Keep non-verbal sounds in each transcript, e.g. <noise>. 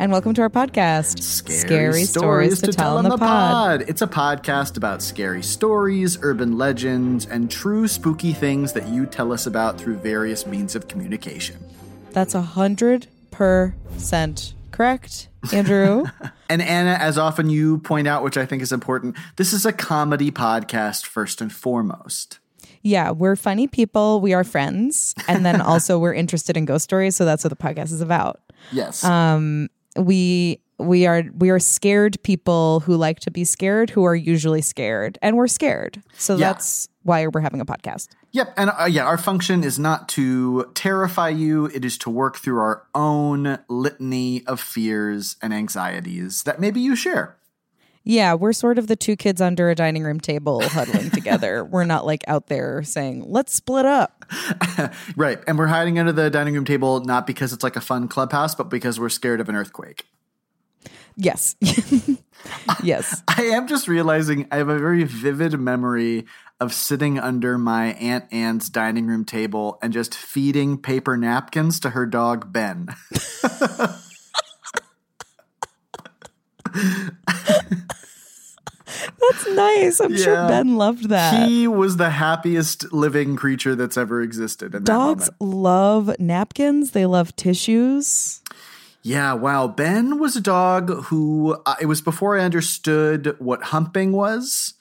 And welcome to our podcast, Scary, Stories, to, Tell in the, pod. It's a podcast about scary stories, urban legends, and true spooky things that you tell us about through various means of communication. That's a hundred percent correct, Andrew. <laughs> And Anna, as often you point out, which I think is important, this is a comedy podcast first and foremost. yeah, we're funny people. We are friends, and then <laughs> also we're interested in ghost stories. So that's what the podcast is about. Yes. Um, we we are we are scared people who like to be scared, who are usually scared, and we're scared. So Yeah. that's why we're having a podcast. Yep, and uh, yeah, our function is not to terrify you, it is to work through our own litany of fears and anxieties that maybe you share. Yeah, we're sort of the two kids under a dining room table huddling together. <laughs> We're not like out there saying, let's split up. <laughs> Right, and we're hiding under the dining room table not because it's like a fun clubhouse, but because we're scared of an earthquake. Yes. <laughs> yes. I am just realizing I have a very vivid memory of sitting under my Aunt Anne's dining room table and just feeding paper napkins to her dog Ben. That's nice. I'm sure Ben loved that. he was the happiest living creature that's ever existed. Dogs love napkins, they love tissues. Yeah, wow. Ben was a dog who uh, it was before I understood what humping was.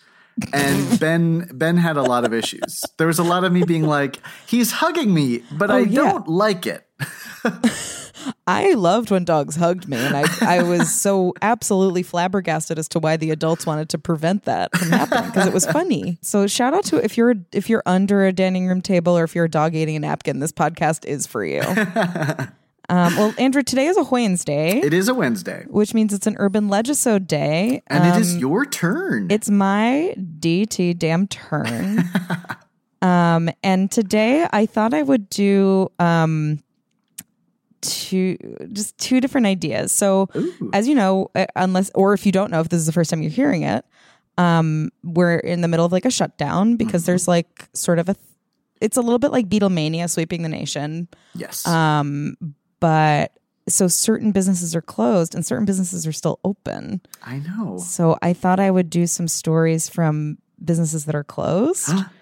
And <laughs> Ben Ben had a lot of issues. There was a lot of me being like, he's hugging me, but I Oh, yeah. don't like it. I loved when dogs hugged me, and I, I was so absolutely flabbergasted as to why the adults wanted to prevent that from happening because it was funny. So shout out to if you're if you're under a dining room table or if you're a dog eating a napkin, this podcast is for you. <laughs> um, well, Andrew, today is a Wednesday, It is a Wednesday. which means it's an urban legisode day. And it is Um, your turn. It's my DT damn turn. <laughs> um, and today I thought I would do um two just two different ideas. So as you know, uh, unless or if you don't know if this is the first time you're hearing it, um, we're in the middle of like a shutdown because there's like sort of a it's a little bit like Beatlemania sweeping the nation. yes. Um, but so certain businesses are closed and certain businesses are still open. I know. So I thought I would do some stories from businesses that are closed <gasps>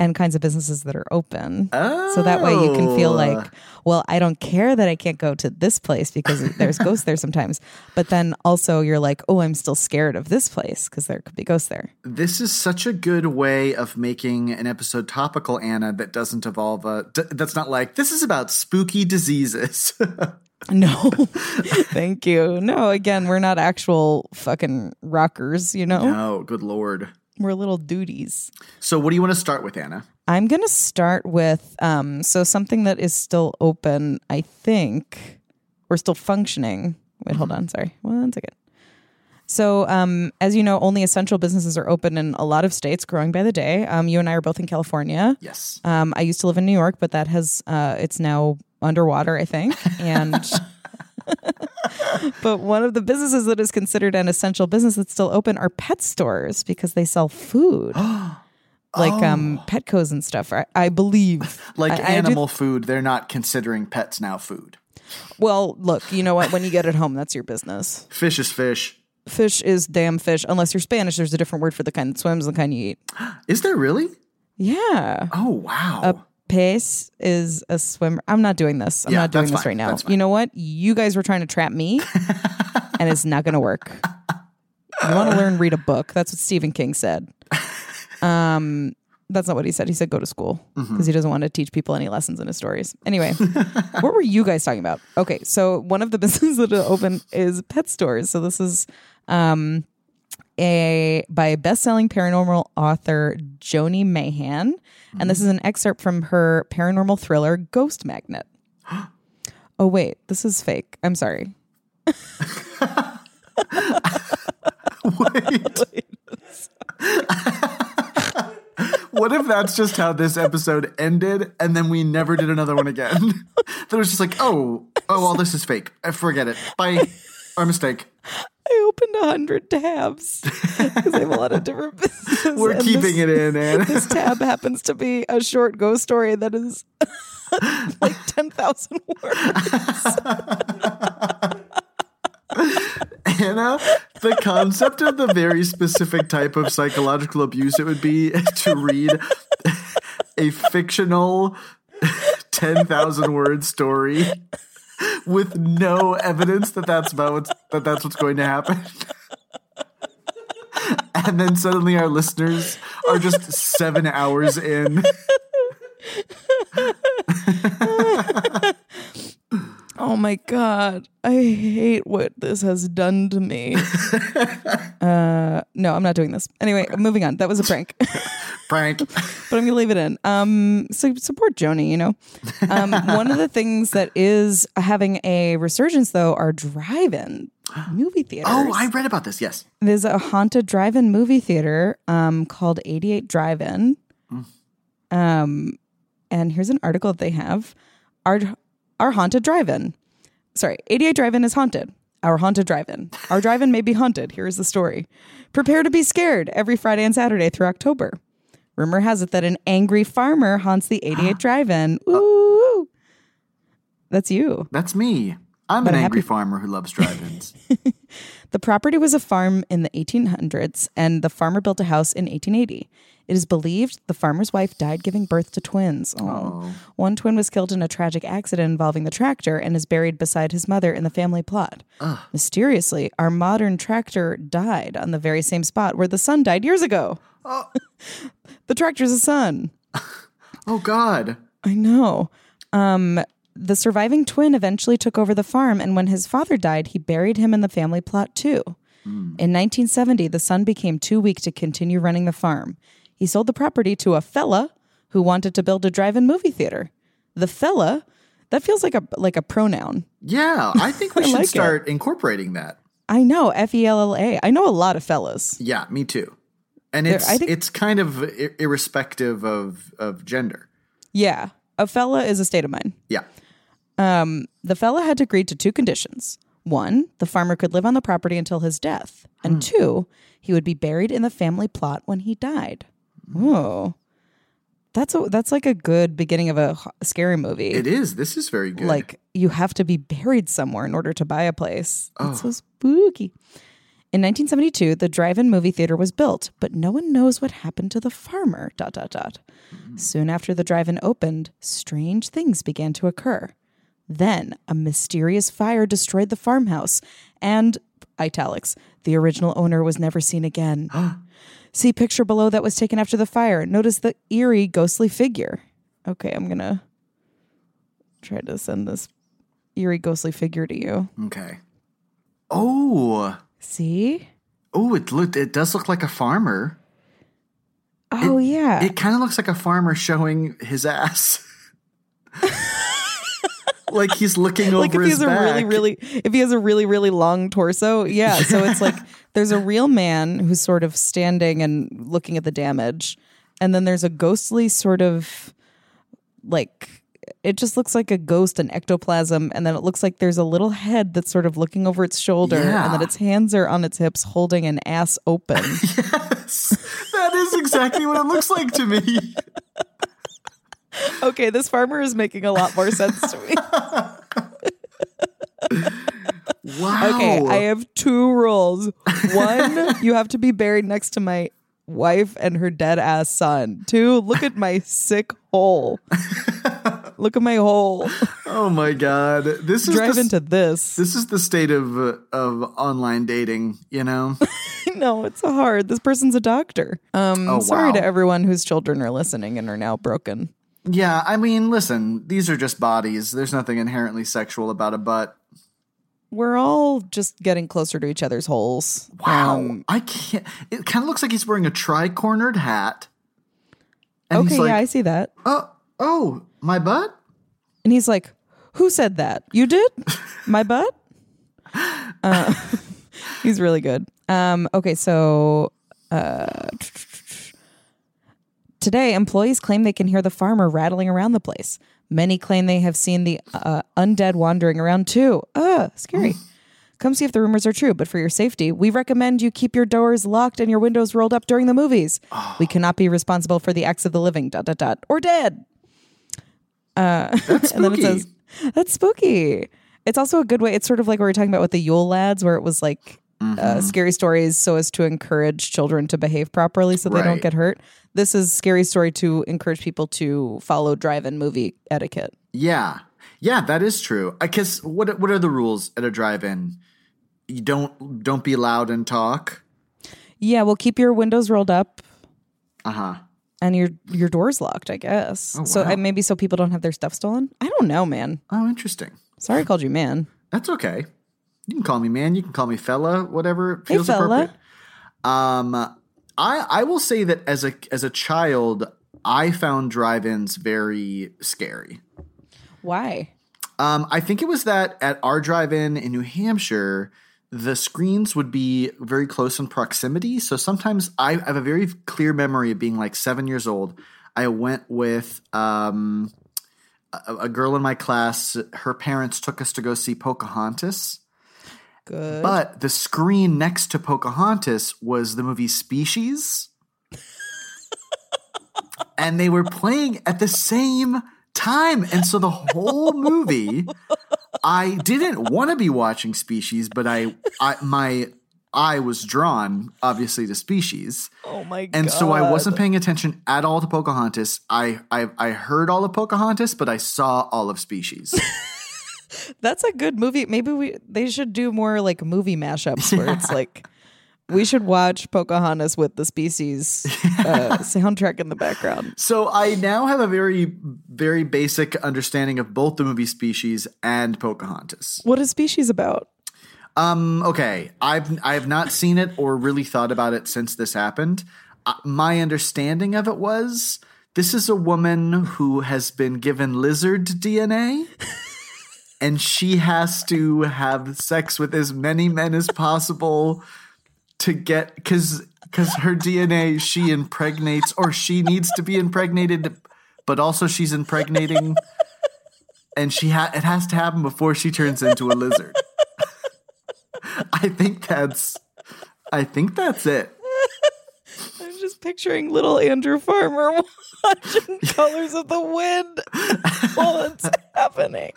and kinds of businesses that are open. So that way you can feel Oh. like, well, I don't care that I can't go to this place because <laughs> there's ghosts there sometimes. But then also you're like, oh, I'm still scared of this place because there could be ghosts there. This is such a good way of making an episode topical, Anna, that doesn't involve a. D- that's not like, this is about spooky diseases. <laughs> No, <laughs> thank you. No, again, we're not actual fucking rockers, you know? oh, good lord. We're little duties. So, what do you want to start with, Anna? I'm going to start with um, so something that is still open. I think we're still functioning. Wait, hold on. Sorry, one second. So, um, as you know, only essential businesses are open in a lot of states, growing by the day. Um, you and I are both in California. Yes. Um, I used to live in New York, but that has uh, it's now underwater, I think. And <laughs> but one of the businesses that is considered an essential business that's still open are pet stores because they sell food. <gasps> Like um Petco's and stuff, I, I believe. Like I- I do- animal food, they're not considering pets now food. well, look, you know what? When you get it home, that's your business. Fish is fish. Fish is damn fish. Unless you're Spanish, there's a different word for the kind that swims and the kind you eat. <gasps> Is there really? Yeah. Oh, wow. A pez is a swimmer. I'm not doing this. I'm Yeah, not doing this fine. right now. You know what? You guys were trying to trap me, <laughs> and it's not going to work. You want to learn, read a book. That's what Stephen King said. Um, that's not what he said. He said go to school because Mm-hmm. he doesn't want to teach people any lessons in his stories. Anyway, what were you guys talking about? Okay, so one of the <laughs> businesses that open is pet stores. So this is um, a by best-selling paranormal author Joni Mayhan, and this is an excerpt from her paranormal thriller Ghost Magnet. <gasps> oh wait, this is fake. I'm sorry. Wait. <laughs> what if that's just how this episode ended and then we never did another one again? <laughs> that was just like, oh, oh, well, this is fake. Uh, Forget it. Bye. Our mistake. Opened a hundred tabs because I have a lot of different <laughs> businesses. We're and keeping this, it in, Anne. This tab happens to be a short ghost story that is <laughs> like <laughs> ten thousand words. Anna, the concept of the very specific type of psychological abuse it would be to read a fictional 10,000 word story with no evidence that that's about what's, that that's what's going to happen. And then suddenly our listeners are just seven hours in. <laughs> Oh my god, I hate what this has done to me. <laughs> uh, no, I'm not doing this. Anyway, moving on. That was a prank, <laughs> prank. <laughs> but I'm gonna leave it in. Um, so support Joni. You know, um, one of the things that is having a resurgence though are drive-in <gasps> movie theaters. Oh, I read about this. Yes. There's a haunted drive-in movie theater um, called 88 Drive-In. Um, and here's an article that they have. Our our haunted drive-in. Sorry, 88 Drive-In is haunted. Our haunted drive-in. Our drive-in may be haunted. Here's the story. Prepare to be scared every Friday and Saturday through October. Rumor has it that an angry farmer haunts the 88 <gasps> Drive-In. Uh, Ooh. That's you. That's me. I'm But an angry happy- farmer who loves drive-ins. <laughs> The property was a farm in the 1800s, and the farmer built a house in 1880. It is believed the farmer's wife died giving birth to twins. Oh. One twin was killed in a tragic accident involving the tractor and is buried beside his mother in the family plot. Mysteriously, our modern tractor died on the very same spot where the son died years ago. <laughs> the tractor's a son. <laughs> oh God. I know. Um, the surviving twin eventually took over the farm, and when his father died, he buried him in the family plot too. In 1970, the son became too weak to continue running the farm. He sold the property to a fella who wanted to build a drive-in movie theater. The fella, that feels like a like a pronoun. Yeah, I <laughs> think we I should like it. start incorporating that. I know F E L L A. I know a lot of fellas. Yeah, me too. And it's I think- it's kind of i- irrespective of of gender. Yeah, a fella is a state of mind. Yeah. Um, the fella had agreed to two conditions. One, the farmer could live on the property until his death. And hmm. two, he would be buried in the family plot when he died. Oh. That's a, that's like a good beginning of a h- scary movie. It is. This is very good. Like you have to be buried somewhere in order to buy a place. It's oh. so spooky. In 1972, the drive-in movie theater was built, but no one knows what happened to the farmer. Dot dot dot. Mm-hmm. Soon after the drive-in opened, strange things began to occur. Then a mysterious fire destroyed the farmhouse, and italics. The original owner was never seen again. <gasps> <gasps> See picture below that was taken after the fire. Notice the eerie, ghostly figure. Okay, I'm gonna try to send this eerie, ghostly figure to you. okay. Oh, See? oh, it looked. It does look like a farmer. Oh yeah. It kind of looks like a farmer showing his ass. <laughs> like he's looking like over if he his has a back. really, really if he has a really, really long torso. Yeah. So it's like <laughs> there's a real man who's sort of standing and looking at the damage. And then there's a ghostly sort of like it just looks like a ghost and ectoplasm, and then it looks like there's a little head that's sort of looking over its shoulder, and then Yeah. its hands are on its hips holding an ass open. <laughs> Yes, that is exactly what it looks like to me. okay, this farmer is making a lot more sense to me. <laughs> Wow. Okay, I have two rules. One, <laughs> you have to be buried next to my wife and her dead ass son. Two, look at my sick hole. look at my hole. oh my god, this is Drive the, into this. this is the state of uh, of online dating. You know. <laughs> no, it's hard. This person's a doctor. Um, Oh, sorry wow. to everyone whose children are listening and are now broken. Yeah, I mean, listen, these are just bodies. There's nothing inherently sexual about a butt. We're all just getting closer to each other's holes. Wow, Um, I can't. It kind of looks like he's wearing a tri-cornered hat. And okay, he's like, yeah, I see that. oh, oh, my butt. And he's like, Who said that? You did? My butt? <laughs> Uh, <laughs> he's really good. Um, okay, so uh, today employees claim they can hear the farmer rattling around the place. Many claim they have seen the uh, undead wandering around too. Ugh, scary. Come see if the rumors are true, but for your safety, we recommend you keep your doors locked and your windows rolled up during the movies. We cannot be responsible for the acts of the living, dot, dot, dot, or dead. That's <laughs> And then it spooky. says, that's spooky. It's also a good way. It's sort of like what we were talking about with the Yule lads, where it was like Mm-hmm. uh, scary stories so as to encourage children to behave properly so they don't get hurt. This is scary story to encourage people to follow drive-in movie etiquette. Yeah, yeah, that is true. I guess what what are the rules at a drive-in? You don't don't be loud and talk. Yeah, well, keep your windows rolled up Uh huh. and your your doors locked. I guess. Oh, So wow. uh, maybe so people don't have their stuff stolen. I don't know, man. Oh, interesting. Sorry, I called you man. That's okay. You can call me man. You can call me fella. Whatever Hey, feels fella. appropriate. Um, I I will say that as a as a child, I found drive-ins very scary. Why? Um, I think it was that at our drive-in in New Hampshire, the screens would be very close in proximity. So sometimes I have a very clear memory of being like seven years old. I went with um, a, a girl in my class. Her parents took us to go see Pocahontas. Good. But the screen next to Pocahontas was the movie Species. <laughs> and they were playing at the same time. And so the whole movie, I didn't want to be watching Species, but I, I my eye was drawn obviously to Species. oh my god. And so I wasn't paying attention at all to Pocahontas. I, I I heard all of Pocahontas, but I saw all of Species. <laughs> That's a good movie. Maybe we they should do more like movie mashups where it's like we should watch Pocahontas with the species uh, <laughs> soundtrack in the background. So I now have a very, very basic understanding of both the movie Species and Pocahontas. What is species about? Um, okay, I've I have not seen it or really thought about it since this happened. Uh, my understanding of it was this is a woman who has been given lizard DNA. <laughs> And she has to have sex with as many men as possible to get because because her DNA she impregnates or she needs to be impregnated, but also she's impregnating, and she ha- it has to happen before she turns into a lizard. <laughs> I think that's I think that's it. I'm just picturing little Andrew Farmer <laughs> watching <laughs> Colors of the Wind while it's happening.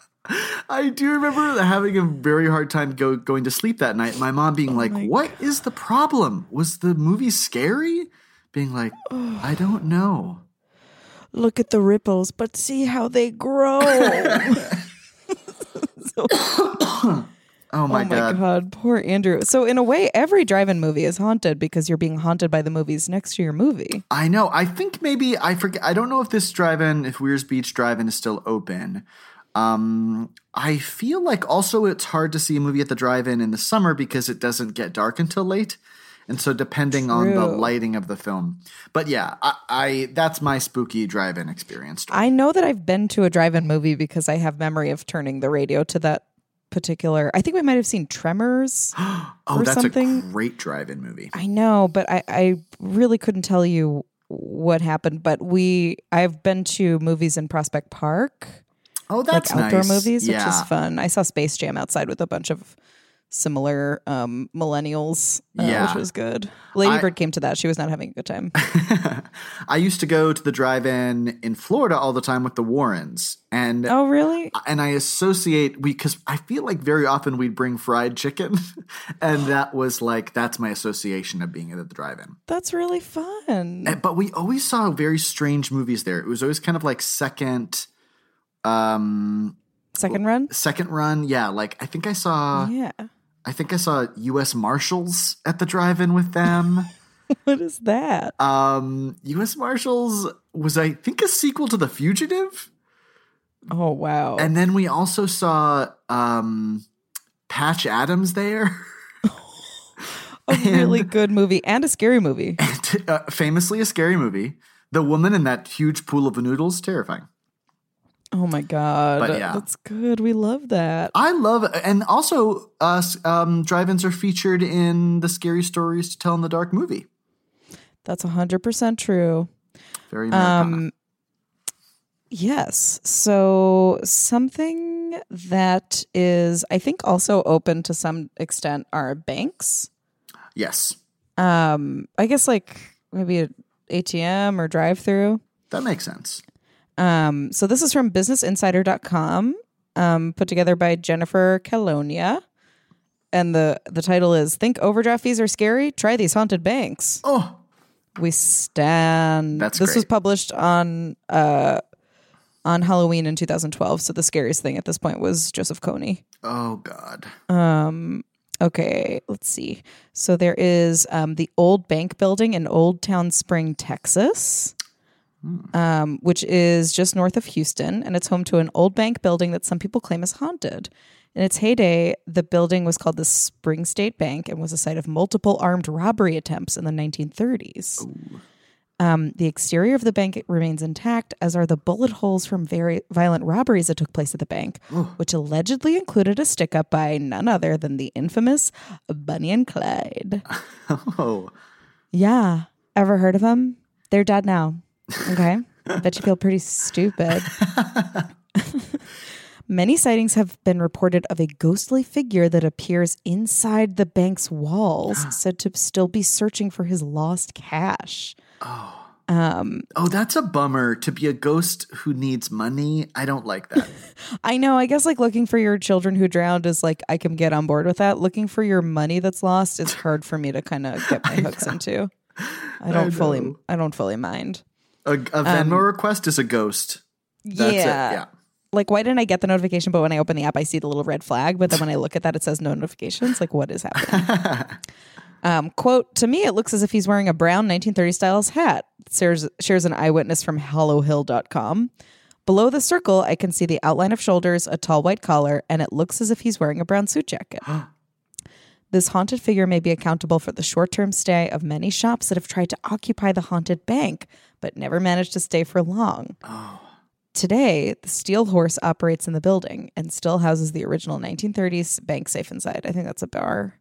I do remember having a very hard time go, going to sleep that night. My mom being oh like, my "What is the problem? Was the movie scary?" Being like, "I don't know." Look at the ripples, but see how they grow. <laughs> <laughs> So- <coughs> Oh my, oh my god. god. poor Andrew. So in a way, every drive-in movie is haunted because you're being haunted by the movies next to your movie. I know. I think maybe I forget. I don't know if this drive-in, if Weirs Beach Drive-in is still open. Um, I feel like also it's hard to see a movie at the drive-in in the summer because it doesn't get dark until late, and so depending on the lighting of the film. But yeah, I, I that's my spooky drive-in experience. I know that I've been to a drive-in movie because I have memory of turning the radio to that particular. I think we might have seen Tremors. <gasps> oh, or that's something. a great drive-in movie. I know, but I, I really couldn't tell you what happened. But we, I've been to movies in Prospect Park, Oh, that's like outdoor nice. movies, yeah. which is fun. I saw Space Jam outside with a bunch of similar um, millennials, uh, Yeah. which was good. Lady I- Bird came to that. She was not having a good time. <laughs> I used to go to the drive-in in Florida all the time with the Warrens, and oh, really? and I associate we because I feel like very often we'd bring fried chicken, <laughs> and that was like that's my association of being at the drive-in. That's really fun. And- but we always saw very strange movies there. It was always kind of like second, um, Second run? second run. Yeah, like I think I saw yeah. I think I saw U.S. Marshals at the drive-in with them. <laughs> What is that? um, U.S. Marshals was I think a sequel to The Fugitive. Oh, wow. And then we also saw um, Patch Adams there. <laughs> a really good movie and a scary movie. <laughs> uh, famously a scary movie. The woman in that huge pool of noodles, terrifying. Oh my god, But yeah. that's good. We love that. I love and also us um, drive-ins are featured in the Scary Stories to Tell in the Dark movie. That's hundred percent true. Very Americana. Um, yes. So something that is, I think, also open to some extent are banks. yes, Um, I guess like maybe a ATM or drive-through. that makes sense. Um, so this is from BusinessInsider.com, um, put together by Jennifer Calonia. And the, the title is Think Overdraft Fees Are Scary? Try These Haunted Banks. Oh, We stand. That's this was published on uh, on Halloween in 2012. So the scariest thing at this point was Joseph Kony. oh God. Um, okay, let's see. So there is um, the old bank building in Old Town Spring, Texas, um, which is just north of Houston, and it's home to an old bank building that some people claim is haunted. In its heyday, the building was called the Spring State Bank and was a site of multiple armed robbery attempts in the 1930s. Um, the exterior of the bank remains intact, as are the bullet holes from very violent robberies that took place at the bank, which allegedly included a stick up by none other than the infamous Bunny and Clyde. <laughs> Oh, Yeah. Ever heard of them? They're dead now. Okay. Bet you feel pretty stupid. <laughs> Many sightings have been reported of a ghostly figure that appears inside the bank's walls, <gasps> said to still be searching for his lost cash. Um, oh, that's a bummer. To be a ghost who needs money, I don't like that. <laughs> I know. I guess like looking for your children who drowned is like I can get on board with that. Looking for your money that's lost is hard for me to kind of get my <laughs> hooks into. I don't fully. I don't fully mind. A, a Venmo request is a ghost. That's Um, yeah. it. Yeah. Like, why didn't I get the notification? But when I open the app, I see the little red flag. But then when I look at that, it says no notifications. Like, what is happening? <laughs> um, quote To me, it looks as if he's wearing a brown 1930s styles hat. Shares, shares an eyewitness from HallowHill.com. Below the circle, I can see the outline of shoulders, a tall white collar, and it looks as if he's wearing a brown suit jacket. <gasps> This haunted figure may be accountable for the short term stay of many shops that have tried to occupy the haunted bank, but never managed to stay for long. Oh. Today, the Steel Horse operates in the building and still houses the original 1930s bank safe inside. I think that's a bar.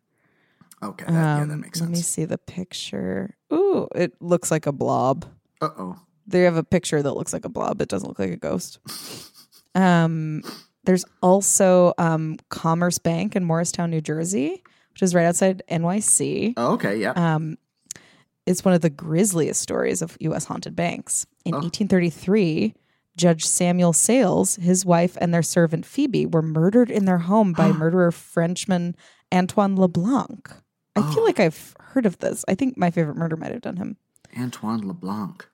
Okay. That, yeah, that Um, makes Let me see the picture. Ooh, it looks like a blob. Uh oh. They have a picture that looks like a blob. It doesn't look like a ghost. Um, there's also um, Commerce Bank in Morristown, New Jersey, which is right outside NYC. Oh, okay. Yeah. Um, it's one of the grisliest stories of U.S. haunted banks. In Oh. 1833, Judge Samuel Sales, his wife, and their servant Phoebe were murdered in their home by <gasps> murderer Frenchman Antoine LeBlanc. I Oh. feel like I've heard of this. I think my favorite murder might have done him. Antoine LeBlanc.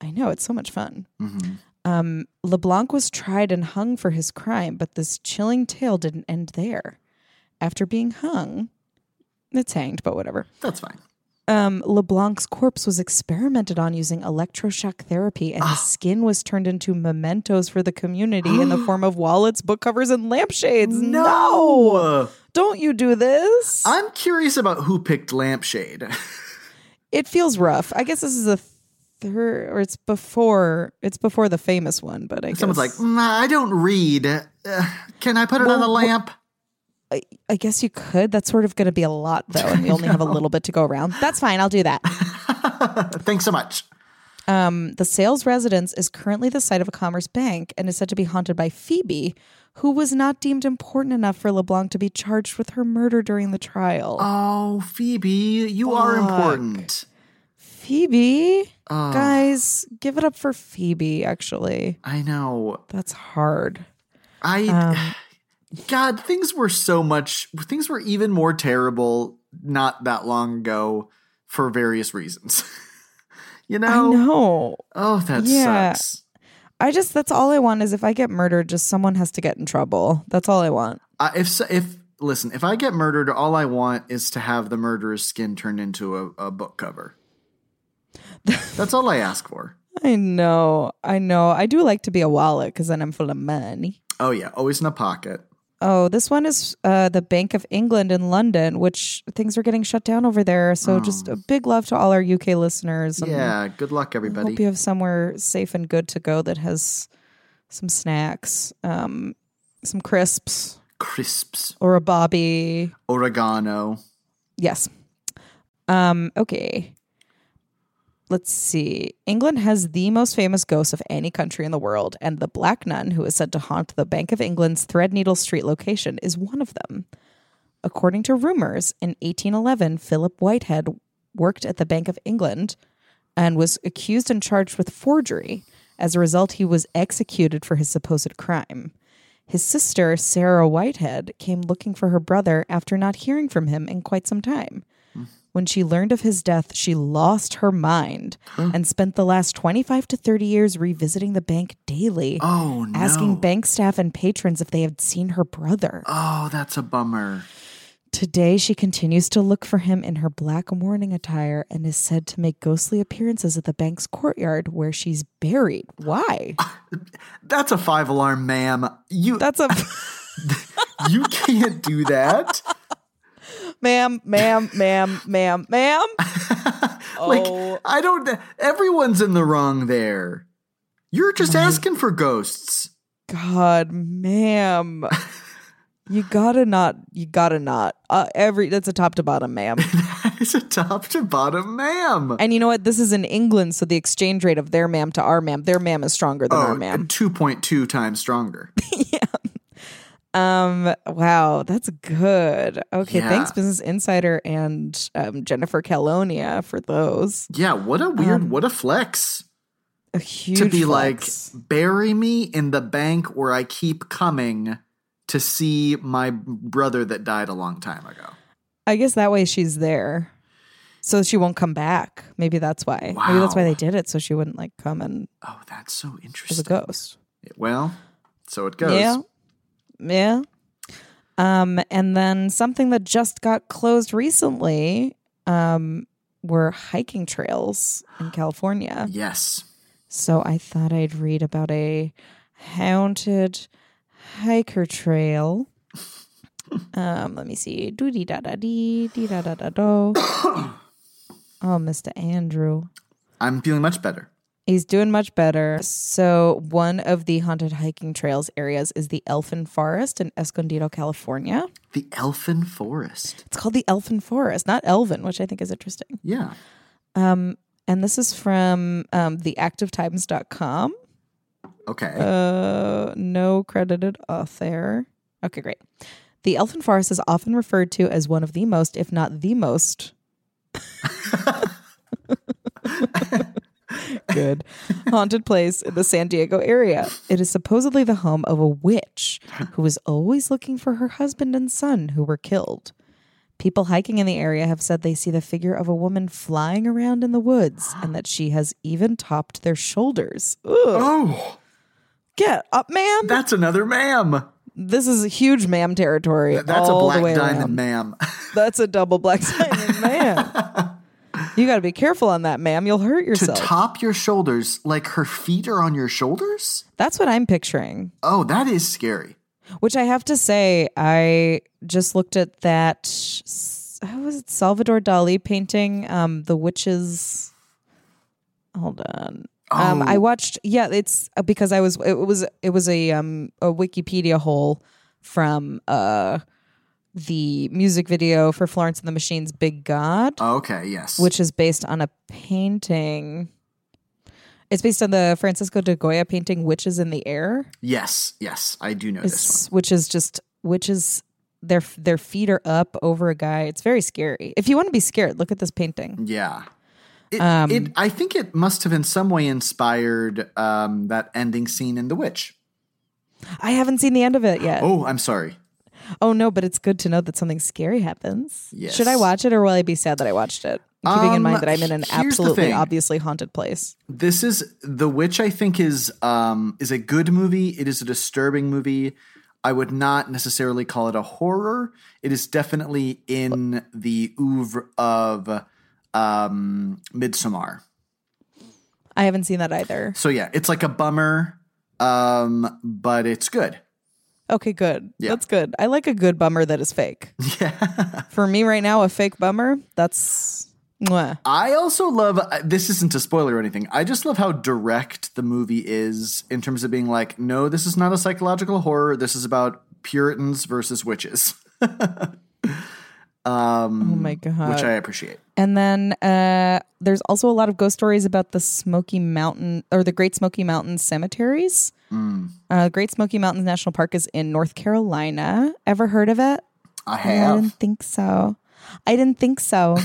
I know it's so much fun. hmm Um, LeBlanc was tried and hung for his crime, but this chilling tale didn't end there. After being hung, it's hanged, but whatever. That's fine. Um, LeBlanc's corpse was experimented on using electroshock therapy, and his skin was turned into mementos for the community in the <gasps> form of wallets, book covers, and lampshades. No! Don't you do this? I'm curious about who picked Lampshade. it feels rough. I guess this is a third, or it's before. It's before the famous one, but I guess. Someone's guess, like, "Mm, I don't read. Uh, can I put it on a lamp? I, I guess you could. That's sort of going to be a lot, though, and we only have a <laughs> little bit to go around. That's fine. I'll do that. <laughs> Thanks so much. Um, the sales residence is currently the site of a commerce bank and is said to be haunted by Phoebe, who was not deemed important enough for LeBlanc to be charged with her murder during the trial. Oh, Phoebe, you are important. Phoebe? Oh, Guys, give it up for Phoebe, actually. I know. That's hard. I Um, God, things were so much things were even more terrible not that long ago for various reasons. <laughs> you know? I know. Oh, that Yeah. sucks. I just, that's all I want is if I get murdered, just someone has to get in trouble. That's all I want. Uh, if so- if listen, if I get murdered, all I want is to have the murderer's skin turned into a, a book cover. <laughs> That's all I ask for. I know. I know. I do like to be a wallet because then I'm full of money. Oh yeah, always in a pocket. Oh, this one is uh, the Bank of England in London, which things are getting shut down over there. So just a big love to all our UK listeners. Yeah, good luck everybody. hope you have somewhere safe and good to go that has some snacks, um, some crisps, Crisps, or a bobby. oregano. Yes. Um, okay. Let's see. England has the most famous ghosts of any country in the world, and the Black Nun, who is said to haunt the Bank of England's Threadneedle Street location, is one of them. According to rumors, in 1811, Philip Whitehead worked at the Bank of England and was accused and charged with forgery. As a result, he was executed for his supposed crime. His sister, Sarah Whitehead, came looking for her brother after not hearing from him in quite some time. When she learned of his death, she lost her mind and spent the last 25 to 30 years revisiting the bank daily, Oh no. asking bank staff and patrons if they had seen her brother. oh, that's a bummer. Today, she continues to look for him in her black mourning attire and is said to make ghostly appearances at the bank's courtyard where she's buried. Why? <laughs> That's a five alarm, ma'am. You That's a. <laughs> you can't do that. Ma'am, ma'am, ma'am, ma'am, ma'am. <laughs> Like Oh. I don't. Everyone's in the wrong there. You're just asking for ghosts. God, ma'am. <laughs> You gotta not. You gotta not. Uh, every that's a top to bottom, ma'am. <laughs> That is a top to bottom, ma'am. and you know what? This is in England, so the exchange rate of their ma'am to our ma'am, their ma'am is stronger than our Oh, ma'am. two point two times stronger. Um. Wow, that's good. Okay, Yeah. thanks, Business Insider and um, Jennifer Calonia for those. Yeah, what a weird, Um, what a flex A huge to be flex. like, bury me in the bank where I keep coming to see my brother that died a long time ago. I guess that way she's there, so she won't come back. Maybe that's why. Maybe that's why they did it, so she wouldn't like come and Oh, that's so interesting. as a ghost. Well, so it goes. Yeah. Yeah. Um, and then something that just got closed recently um, were hiking trails in <gasps> California. Yes. So I thought I'd read about a haunted hiker trail. <laughs> Um, let me see. Doo dee da da dee dee da da da do. <coughs> Oh, Mr. Andrew. I'm feeling much better. He's doing much better. So, one of the haunted hiking trails areas is the Elfin Forest in Escondido, California. The Elfin Forest. It's called the Elfin Forest, not Elvin, which I think is interesting. Yeah. Um, and this is from um, theactivetimes.com. Okay. Uh, no credited author. Okay, great. The Elfin Forest is often referred to as one of the most, if not the most, <laughs> <laughs> good haunted place in the San Diego area. It is supposedly the home of a witch who was always looking for her husband and son who were killed. People hiking in the area have said they see the figure of a woman flying around in the woods and that she has even topped their shoulders. Ugh. oh, Get up, ma'am. that's another ma'am. This is huge ma'am territory. That's all a black diamond around. ma'am. <laughs> That's a double black diamond. You got to be careful on that, ma'am. You'll hurt yourself. to top your shoulders, like her feet are on your shoulders? That's what I'm picturing. Oh, that is scary. Which I have to say, I just looked at that. How was it? Salvador Dali painting, um, the witches. Hold on. Um, Oh. I watched. Yeah, it's uh, because I was. It was. It was a um a Wikipedia hole from uh the music video for Florence and the Machine's "Big God," Okay, yes. which is based on a painting. It's based on the Francisco de Goya painting "Witches in the Air." yes, yes, I do know this It's, which is just witches. Their their feet are up over a guy. It's very scary. If you want to be scared, look at this painting. Yeah. It, Um, it, I think it must have in some way inspired um, that ending scene in The Witch. I haven't seen the end of it yet. Oh, Oh, I'm sorry. No, but it's good to know that something scary happens. Yes. Should I watch it or will I be sad that I watched it? Keeping in Um, mind that I'm in an absolutely obviously haunted place. This is The Witch. I think is um, is a good movie. It is a disturbing movie. I would not necessarily call it a horror. It is definitely in the oeuvre of um, Midsommar. I haven't seen that either. So yeah, it's like a bummer, um, but it's good. Okay, good. Yeah. That's good. I like a good bummer that is fake. <laughs> Yeah. For me right now, a fake bummer, that's Mwah. I also love uh, this isn't a spoiler or anything. I just love how direct the movie is in terms of being like, no, this is not a psychological horror. This is about Puritans versus witches. <laughs> um, Oh my god. which I appreciate. And then uh, there's also a lot of ghost stories about the Smoky Mountain or the Great Smoky Mountains cemeteries. Uh, Great Smoky Mountains National Park is in North Carolina. Ever heard of it? I I have. didn't think so. I didn't think so.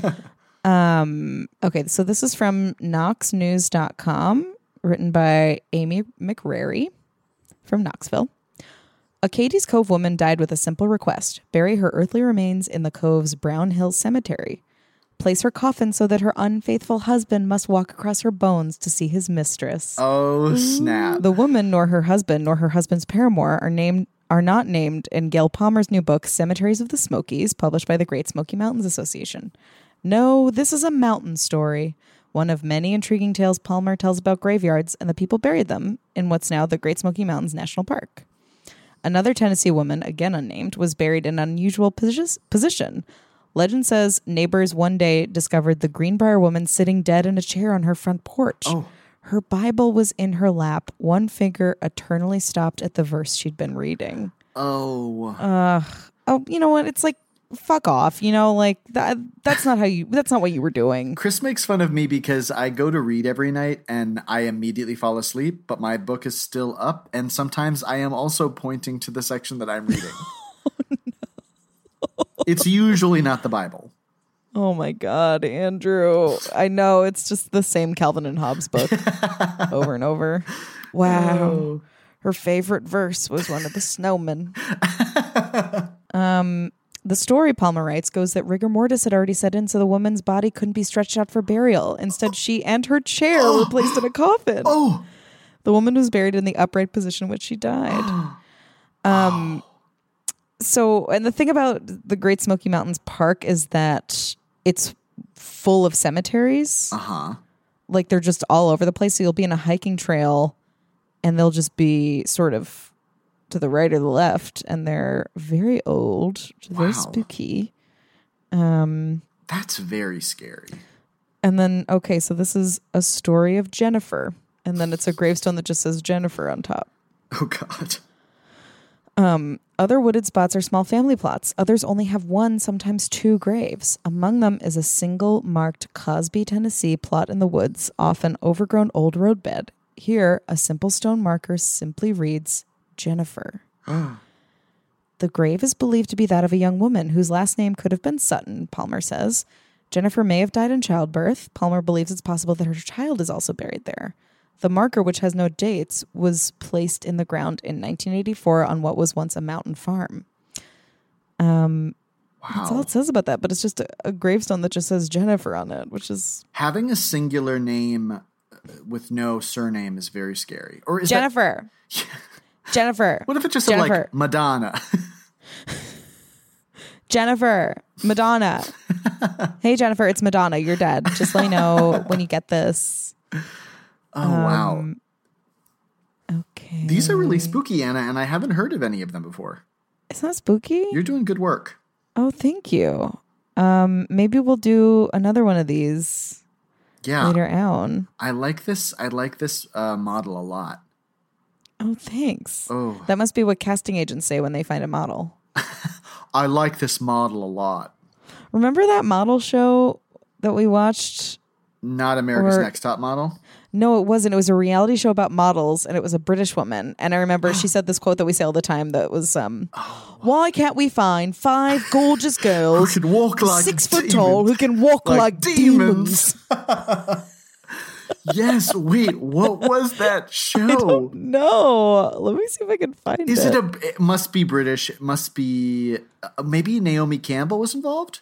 <laughs> um, okay, so this is from knoxnews.com, written by Amy McRary from Knoxville. A Cades Cove woman died with a simple request bury her earthly remains in the Cove's Brown Hill Cemetery. Place her coffin so that her unfaithful husband must walk across her bones to see his mistress. Oh snap! The woman nor her husband nor her husband's paramour are named are not named in Gail Palmer's new book Cemeteries of the Smokies, published by the Great Smoky Mountains Association. No, this is a mountain story, one of many intriguing tales Palmer tells about graveyards and the people buried them in what's now the Great Smoky Mountains National Park. Another Tennessee woman, again unnamed, was buried in an unusual posi- position. Legend says neighbors one day discovered the Greenbrier woman sitting dead in a chair on her front porch. Oh. Her Bible was in her lap, one finger eternally stopped at the verse she'd been reading. oh, Oh, you know what? It's like fuck off. You know, like that that's not how you that's not what you were doing. Chris makes fun of me because I go to read every night and I immediately fall asleep, but my book is still up, and sometimes I am also pointing to the section that I'm <laughs> reading. It's usually not the Bible. Oh my god, Andrew. I know it's just the same Calvin and Hobbes book <laughs> over and over. Wow. Her favorite verse was one of the snowmen. <laughs> um the story, Palmer writes, goes that rigor mortis had already set in, so the woman's body couldn't be stretched out for burial. Instead, she and her chair were <gasps> placed in a coffin. Oh, The woman was buried in the upright position in which she died. <gasps> um, so, and the thing about the Great Smoky Mountains Park is that it's full of cemeteries. uh huh. Like they're just all over the place. So you'll be in a hiking trail, and they'll just be sort of to the right or the left, and they're very old, very Wow. spooky. Um, That's very scary. and then okay, so this is a story of Jennifer, and then it's a gravestone that just says Jennifer on top. Oh God. Um, Other wooded spots are small family plots. Others only have one, sometimes two graves. Among them is a single marked Cosby, Tennessee plot in the woods off an overgrown old roadbed. Here, a simple stone marker simply reads Jennifer. the grave is believed to be that of a young woman whose last name could have been Sutton, Palmer says. Jennifer may have died in childbirth. Palmer believes it's possible that her child is also buried there. The marker, which has no dates, was placed in the ground in 1984 on what was once a mountain farm. That's all it says about that, but it's just a, a gravestone that just says Jennifer on it, which is Having a singular name uh, with no surname is very scary. Or is that <laughs> Jennifer. What if it's just Jennifer. like Madonna? Jennifer. Madonna. <laughs> <laughs> hey, Jennifer, it's Madonna. You're dead. Just let me know <laughs> when you get this. Oh wow. Um, Okay. These are really spooky, Anna, and I haven't heard of any of them before. Isn't that spooky? You're doing good work. Oh, thank you. Um, maybe we'll do another one of these Yeah. later on. I like this. I like this uh, model a lot. Oh, thanks. Oh, That must be what casting agents say when they find a model. <laughs> I like this model a lot. Remember that model show that we watched? Not America's Or- Next Top Model. No, it wasn't. It was a reality show about models, and it was a British woman. And I remember she <gasps> said this quote that we say all the time that was, um, <gasps> "Why can't we find five gorgeous <laughs> girls Who could walk like six foot tall, who can walk like, Like demons?" <laughs> yes. Wait. What was that <laughs> show? No, let me see if I can find Is it. it a? It must be British. It must be. Uh, maybe Naomi Campbell was involved.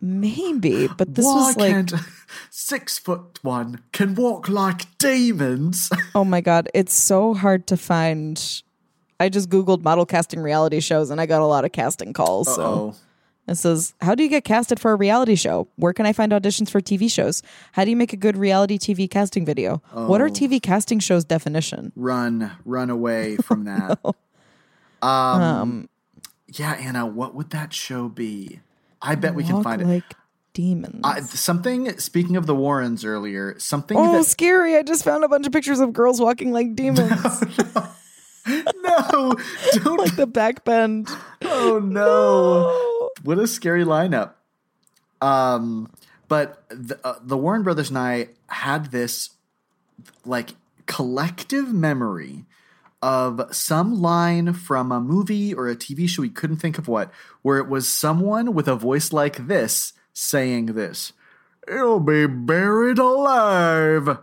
Maybe, but this Why was like, can't <laughs> six foot one can walk like demons? <laughs> oh my god, it's so hard to find. I just googled model casting reality shows, and I got a lot of casting calls. So Oh, It says, How do you get casted for a reality show? Where can I find auditions for TV shows? How do you make a good reality TV casting video? What Oh. are TV casting shows' definition? run, run away from <laughs> that. um, yeah, Anna, what would that show be? I bet we can find it. like demons. Uh, something. Speaking of the Warrens earlier, something oh, that scary! I just found a bunch of pictures of girls walking like <laughs> demons, <laughs> no, don't. like the back bend. oh no! What a scary lineup. Um, but the, uh, the Warren Brothers and I had this like collective memory of some line from a movie or a TV show we couldn't think of what, where it was someone with a voice like this saying this. It'll be buried alive.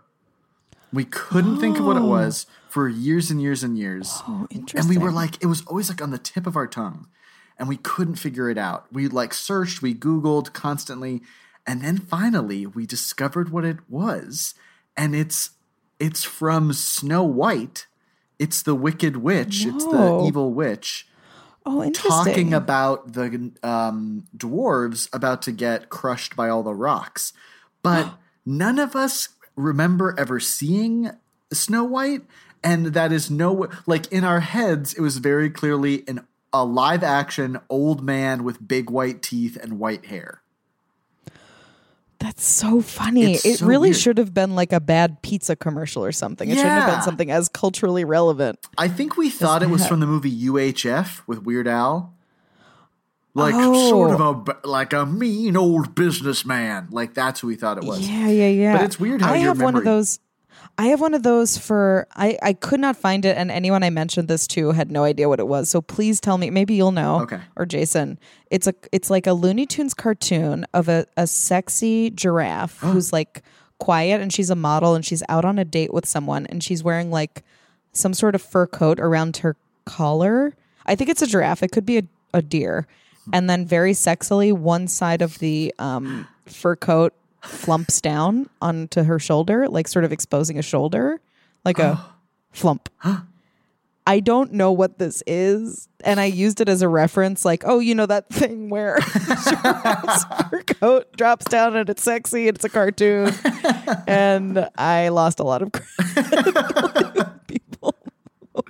We couldn't think of what it was for years and years and years. Oh, And we were like, it was always like on the tip of our tongue. And we couldn't figure it out. We like searched, we Googled constantly. And then finally we discovered what it was. And it's it's from Snow White. It's the Wicked Witch. It's the evil witch oh, interesting. talking about the um, dwarves about to get crushed by all the rocks. But <gasps> none of us remember ever seeing Snow White, and that is no like in our heads. It was very clearly an a live action old man with big white teeth and white hair. That's so funny. It's it so really weird. should have been like a bad pizza commercial or something. It shouldn't have been something as culturally relevant. I think we thought it was from the movie UHF with Weird Al. Like Oh. sort of a like a mean old businessman. Like that's who we thought it was. Yeah, yeah, yeah. But it's weird how I have one of those. I have one of those for I. I could not find it, and anyone I mentioned this to had no idea what it was. So please tell me. Maybe you'll know. Okay. Or Jason. It's a. It's like a Looney Tunes cartoon of a a sexy giraffe <gasps> who's like quiet, and she's a model, and she's out on a date with someone, and she's wearing like some sort of fur coat around her collar. I think it's a giraffe. It could be a, a deer. And then very sexily, one side of the um, fur coat flumps down onto her shoulder, like sort of exposing a shoulder, like a <gasps> flump. I don't know what this is. And I used it as a reference, like, oh, you know, that thing where <laughs> her coat drops down and it's sexy and it's a cartoon. and I lost a lot of <laughs> people.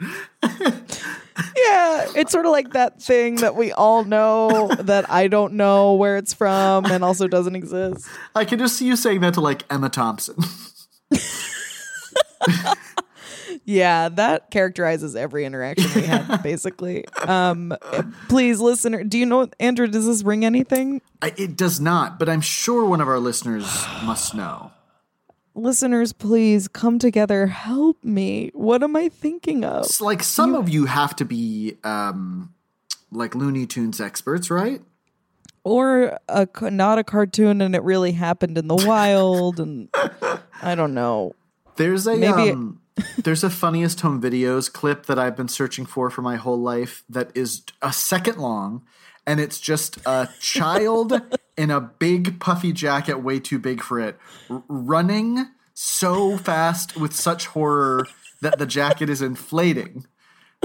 <laughs> yeah, it's sort of like that thing that we all know that I don't know where it's from and also doesn't exist. I can just see you saying that to like Emma Thompson. <laughs> Yeah, that characterizes every interaction we had, <laughs> basically. Um, please, listener, do you know, Andrew, does this ring anything? I, it does not, but I'm sure one of our listeners must know. Listeners, please come together. Help me. What am I thinking of? It's like some of you have to be um, like Looney Tunes experts, right? Or a, not a cartoon and it really happened in the <laughs> wild. And I don't know. There's a Maybe- um, there's a funniest home videos clip that I've been searching for for my whole life that is a second long, and it's just a child in a big puffy jacket, way too big for it, r- running so fast with such horror that the jacket is inflating.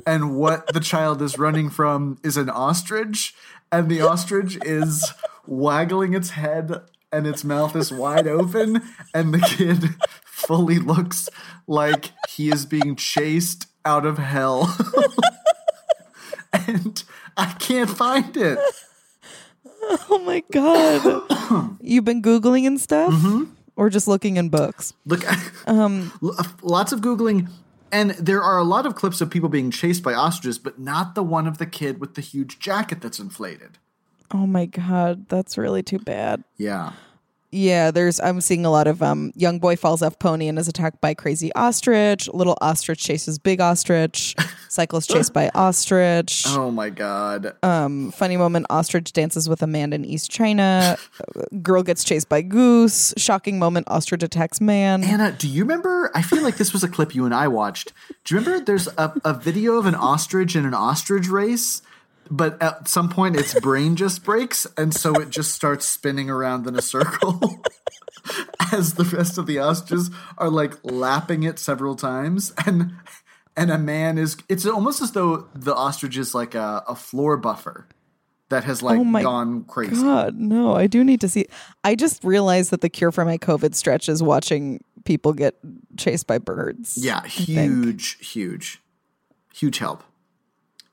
And what the child is running from is an ostrich, and the ostrich is waggling its head and its mouth is wide open, and the kid <laughs> fully looks like he is being chased out of hell. <laughs> and I can't find it. <laughs> Oh my God. <coughs> You've been Googling and stuff? Or just looking in books? Look, <laughs> um, lots of Googling. And there are a lot of clips of people being chased by ostriches, but not the one of the kid with the huge jacket that's inflated. Oh my God. That's really too bad. Yeah. Yeah, there's I'm seeing a lot of um young boy falls off pony and is attacked by crazy ostrich, little ostrich chases big ostrich, <laughs> cyclist chased by ostrich. <laughs> Oh my God. Um funny moment ostrich dances with a man in East China. Girl gets chased by goose. Shocking moment ostrich attacks man. Anna, do you remember? I feel like this was a clip you and I watched. Do you remember there's a, a video of an ostrich in an ostrich race? But at some point, its brain just breaks, and so it just starts spinning around in a circle <laughs> as the rest of the ostriches are like lapping it several times. And and a man is. It's almost as though the ostrich is like a, a floor buffer that has like Oh my gone crazy. God, no, I do need to see. I just realized that the cure for my COVID stretch is watching people get chased by birds. Yeah, huge, huge, huge help.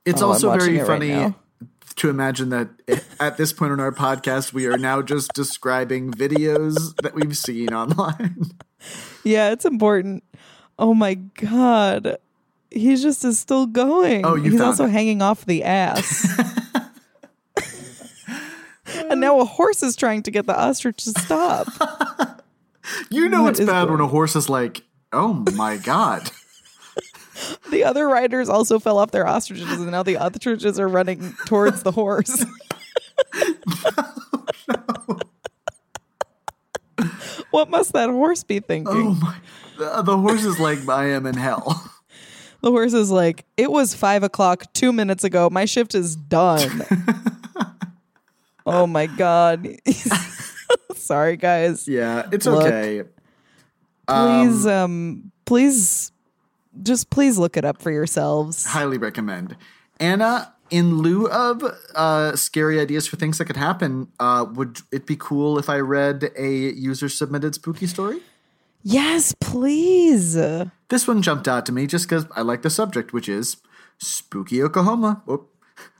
It's Oh, also very it funny now. to imagine that at this point in our podcast, we are now just describing videos that we've seen online. <laughs> Yeah, it's important. Oh my god. He just is still going. Oh, you He's found also it. hanging off the ass. <laughs> and now a horse is trying to get the ostrich to stop. <laughs> You know What it's is bad when a horse is like, "Oh my <laughs> god." The other riders also fell off their ostriches, and now the ostriches are running towards the horse. what must that horse be thinking? Oh my. The, the horse is like, "I am in hell." The horse is like, it was five o'clock two minutes ago. My shift is done. <laughs> oh my God. <laughs> Sorry, guys. Yeah, it's Look. okay. Please, um, please, just please look it up for yourselves. Highly recommend. Anna, in lieu of uh, scary ideas for things that could happen, uh, would it be cool if I read a user submitted spooky story? Yes, please. This one jumped out to me just because I like the subject, which is spooky Oklahoma. Whoop.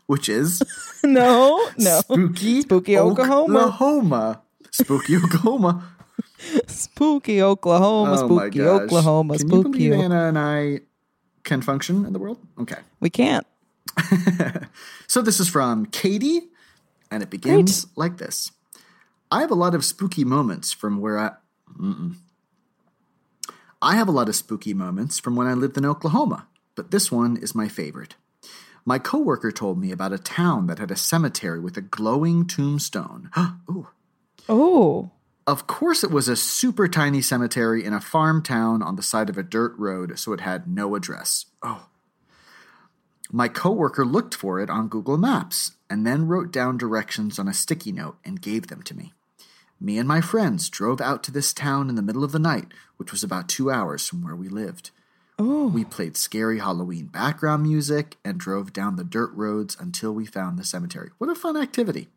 Which is <laughs> No, no. spooky, Spooky Oklahoma. Oklahoma. Spooky Oklahoma. Spooky Oklahoma, oh my spooky. Oklahoma, Can you believe Anna and I can function in the world? Okay. we can't. <laughs> So this is from Katie, and it begins like this. I have a lot of spooky moments from where I. Mm-mm. I have a lot of spooky moments from when I lived in Oklahoma, but this one is my favorite. My coworker told me about a town that had a cemetery with a glowing tombstone. <gasps> Ooh. Oh, Of course, it was a super tiny cemetery in a farm town on the side of a dirt road, so it had no address. Oh. My coworker looked for it on Google Maps and then wrote down directions on a sticky note and gave them to me. Me and my friends drove out to this town in the middle of the night, which was about two hours from where we lived. oh, We played scary Halloween background music and drove down the dirt roads until we found the cemetery. What a fun activity!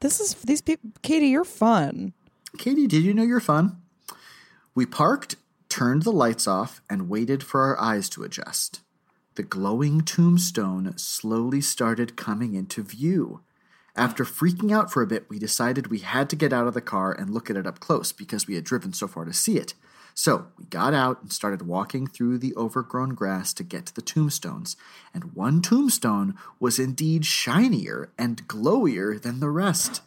this is these people. Katie, you're fun. Katie, did you know you're fun? We parked, turned the lights off, and waited for our eyes to adjust. The glowing tombstone slowly started coming into view. After freaking out for a bit, we decided we had to get out of the car and look at it up close because we had driven so far to see it. So we got out and started walking through the overgrown grass to get to the tombstones, and one tombstone was indeed shinier and glowier than the rest.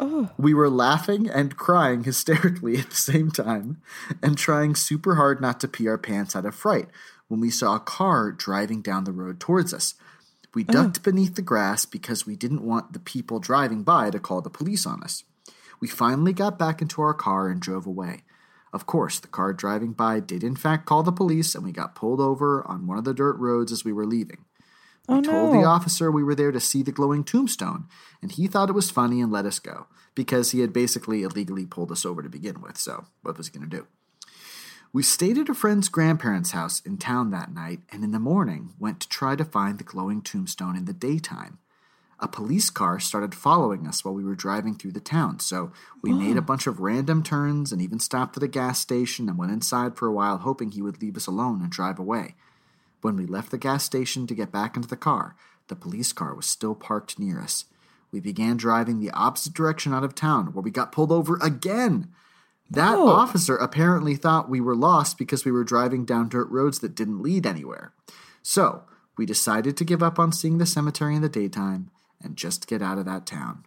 Oh. We were laughing and crying hysterically at the same time and trying super hard not to pee our pants out of fright when we saw a car driving down the road towards us. We oh. ducked beneath the grass because we didn't want the people driving by to call the police on us. We finally got back into our car and drove away. Of course, the car driving by did in fact call the police and we got pulled over on one of the dirt roads as we were leaving. We Oh, told no. the officer we were there to see the glowing tombstone, and he thought it was funny and let us go because he had basically illegally pulled us over to begin with. So, what was he going to do? We stayed at a friend's grandparents' house in town that night, and in the morning went to try to find the glowing tombstone in the daytime. A police car started following us while we were driving through the town, so we made a oh. bunch of random turns and even stopped at a gas station and went inside for a while, hoping he would leave us alone and drive away. When we left the gas station to get back into the car, the police car was still parked near us. We began driving the opposite direction out of town, where we got pulled over again. That Oh. officer apparently thought we were lost because we were driving down dirt roads that didn't lead anywhere. So, we decided to give up on seeing the cemetery in the daytime and just get out of that town.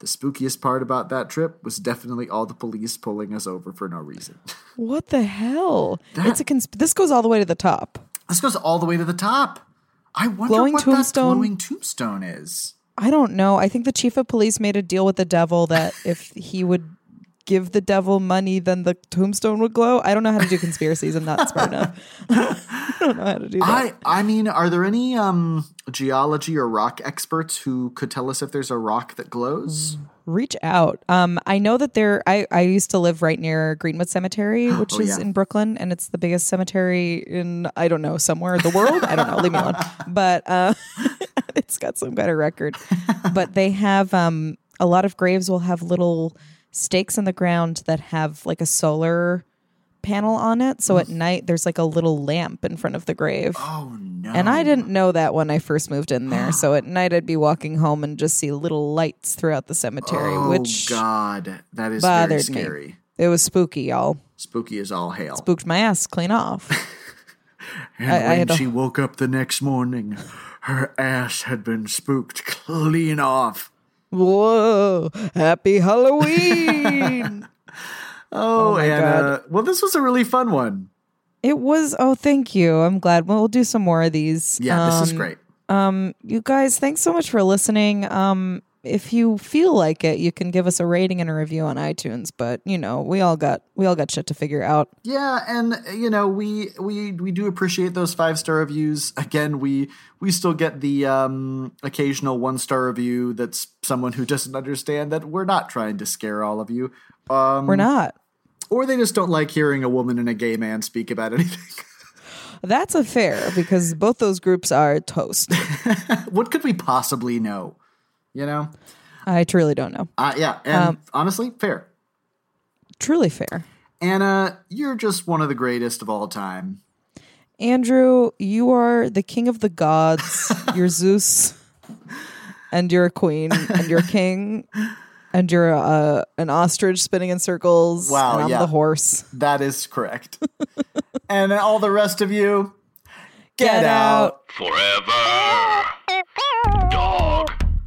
The spookiest part about that trip was definitely all the police pulling us over for no reason. <laughs> What the hell? That- it's a consp- this goes all the way to the top. this goes all the way to the top. I wonder Glowing what tombstone? that glowing tombstone is. I don't know. I think the chief of police made a deal with the devil that if he would give the devil money, then the tombstone would glow. I don't know how to do conspiracies. I'm not smart enough. <laughs> I don't know how to do that. I I mean, are there any um geology or rock experts who could tell us if there's a rock that glows? Reach out. Um, I know that there. I I used to live right near Greenwood Cemetery, <gasps> which Oh, is yeah. in Brooklyn, and it's the biggest cemetery in I don't know somewhere in the world. I don't know. Leave me alone. <laughs> But uh, <laughs> it's got some kind of record. But they have um a lot of graves will have little stakes in the ground that have like a solar panel on it. So at night there's like a little lamp in front of the grave. Oh no. And I didn't know that when I first moved in there. <gasps> so at night I'd be walking home and just see little lights throughout the cemetery, Oh which God, that is very bothered me. scary. it was spooky, y'all. Spooky as all hail. Spooked my ass clean off. <laughs> and I- I when to- she woke up the next morning, her ass had been spooked clean off. Whoa! Happy Halloween! <laughs> Oh, my Anna. Well, this was a really fun one. it was. Oh, thank you. I'm glad. We'll do some more of these. Yeah, this is great. Um, great. you guys thanks so much for listening um if you feel like it you can give us a rating and a review on itunes but you know we all got we all got shit to figure out Yeah, and you know we we we do appreciate those five star reviews. Again, we we still get the um, occasional one star review that's someone who doesn't understand that we're not trying to scare all of you, um, we're not or they just don't like hearing a woman and a gay man speak about <laughs> anything. that's a fair because both those groups are toast <laughs> what could we possibly know? You know? i truly don't know Uh, yeah, and honestly, fair. truly fair Anna, you're just one of the greatest of all time. andrew you are the king of the gods <laughs> you're zeus and you're a queen and you're a king and you're uh, an ostrich spinning in circles Wow, and i'm yeah. the horse That is correct. <laughs> and all the rest of you, get, Get out. Forever. Dog.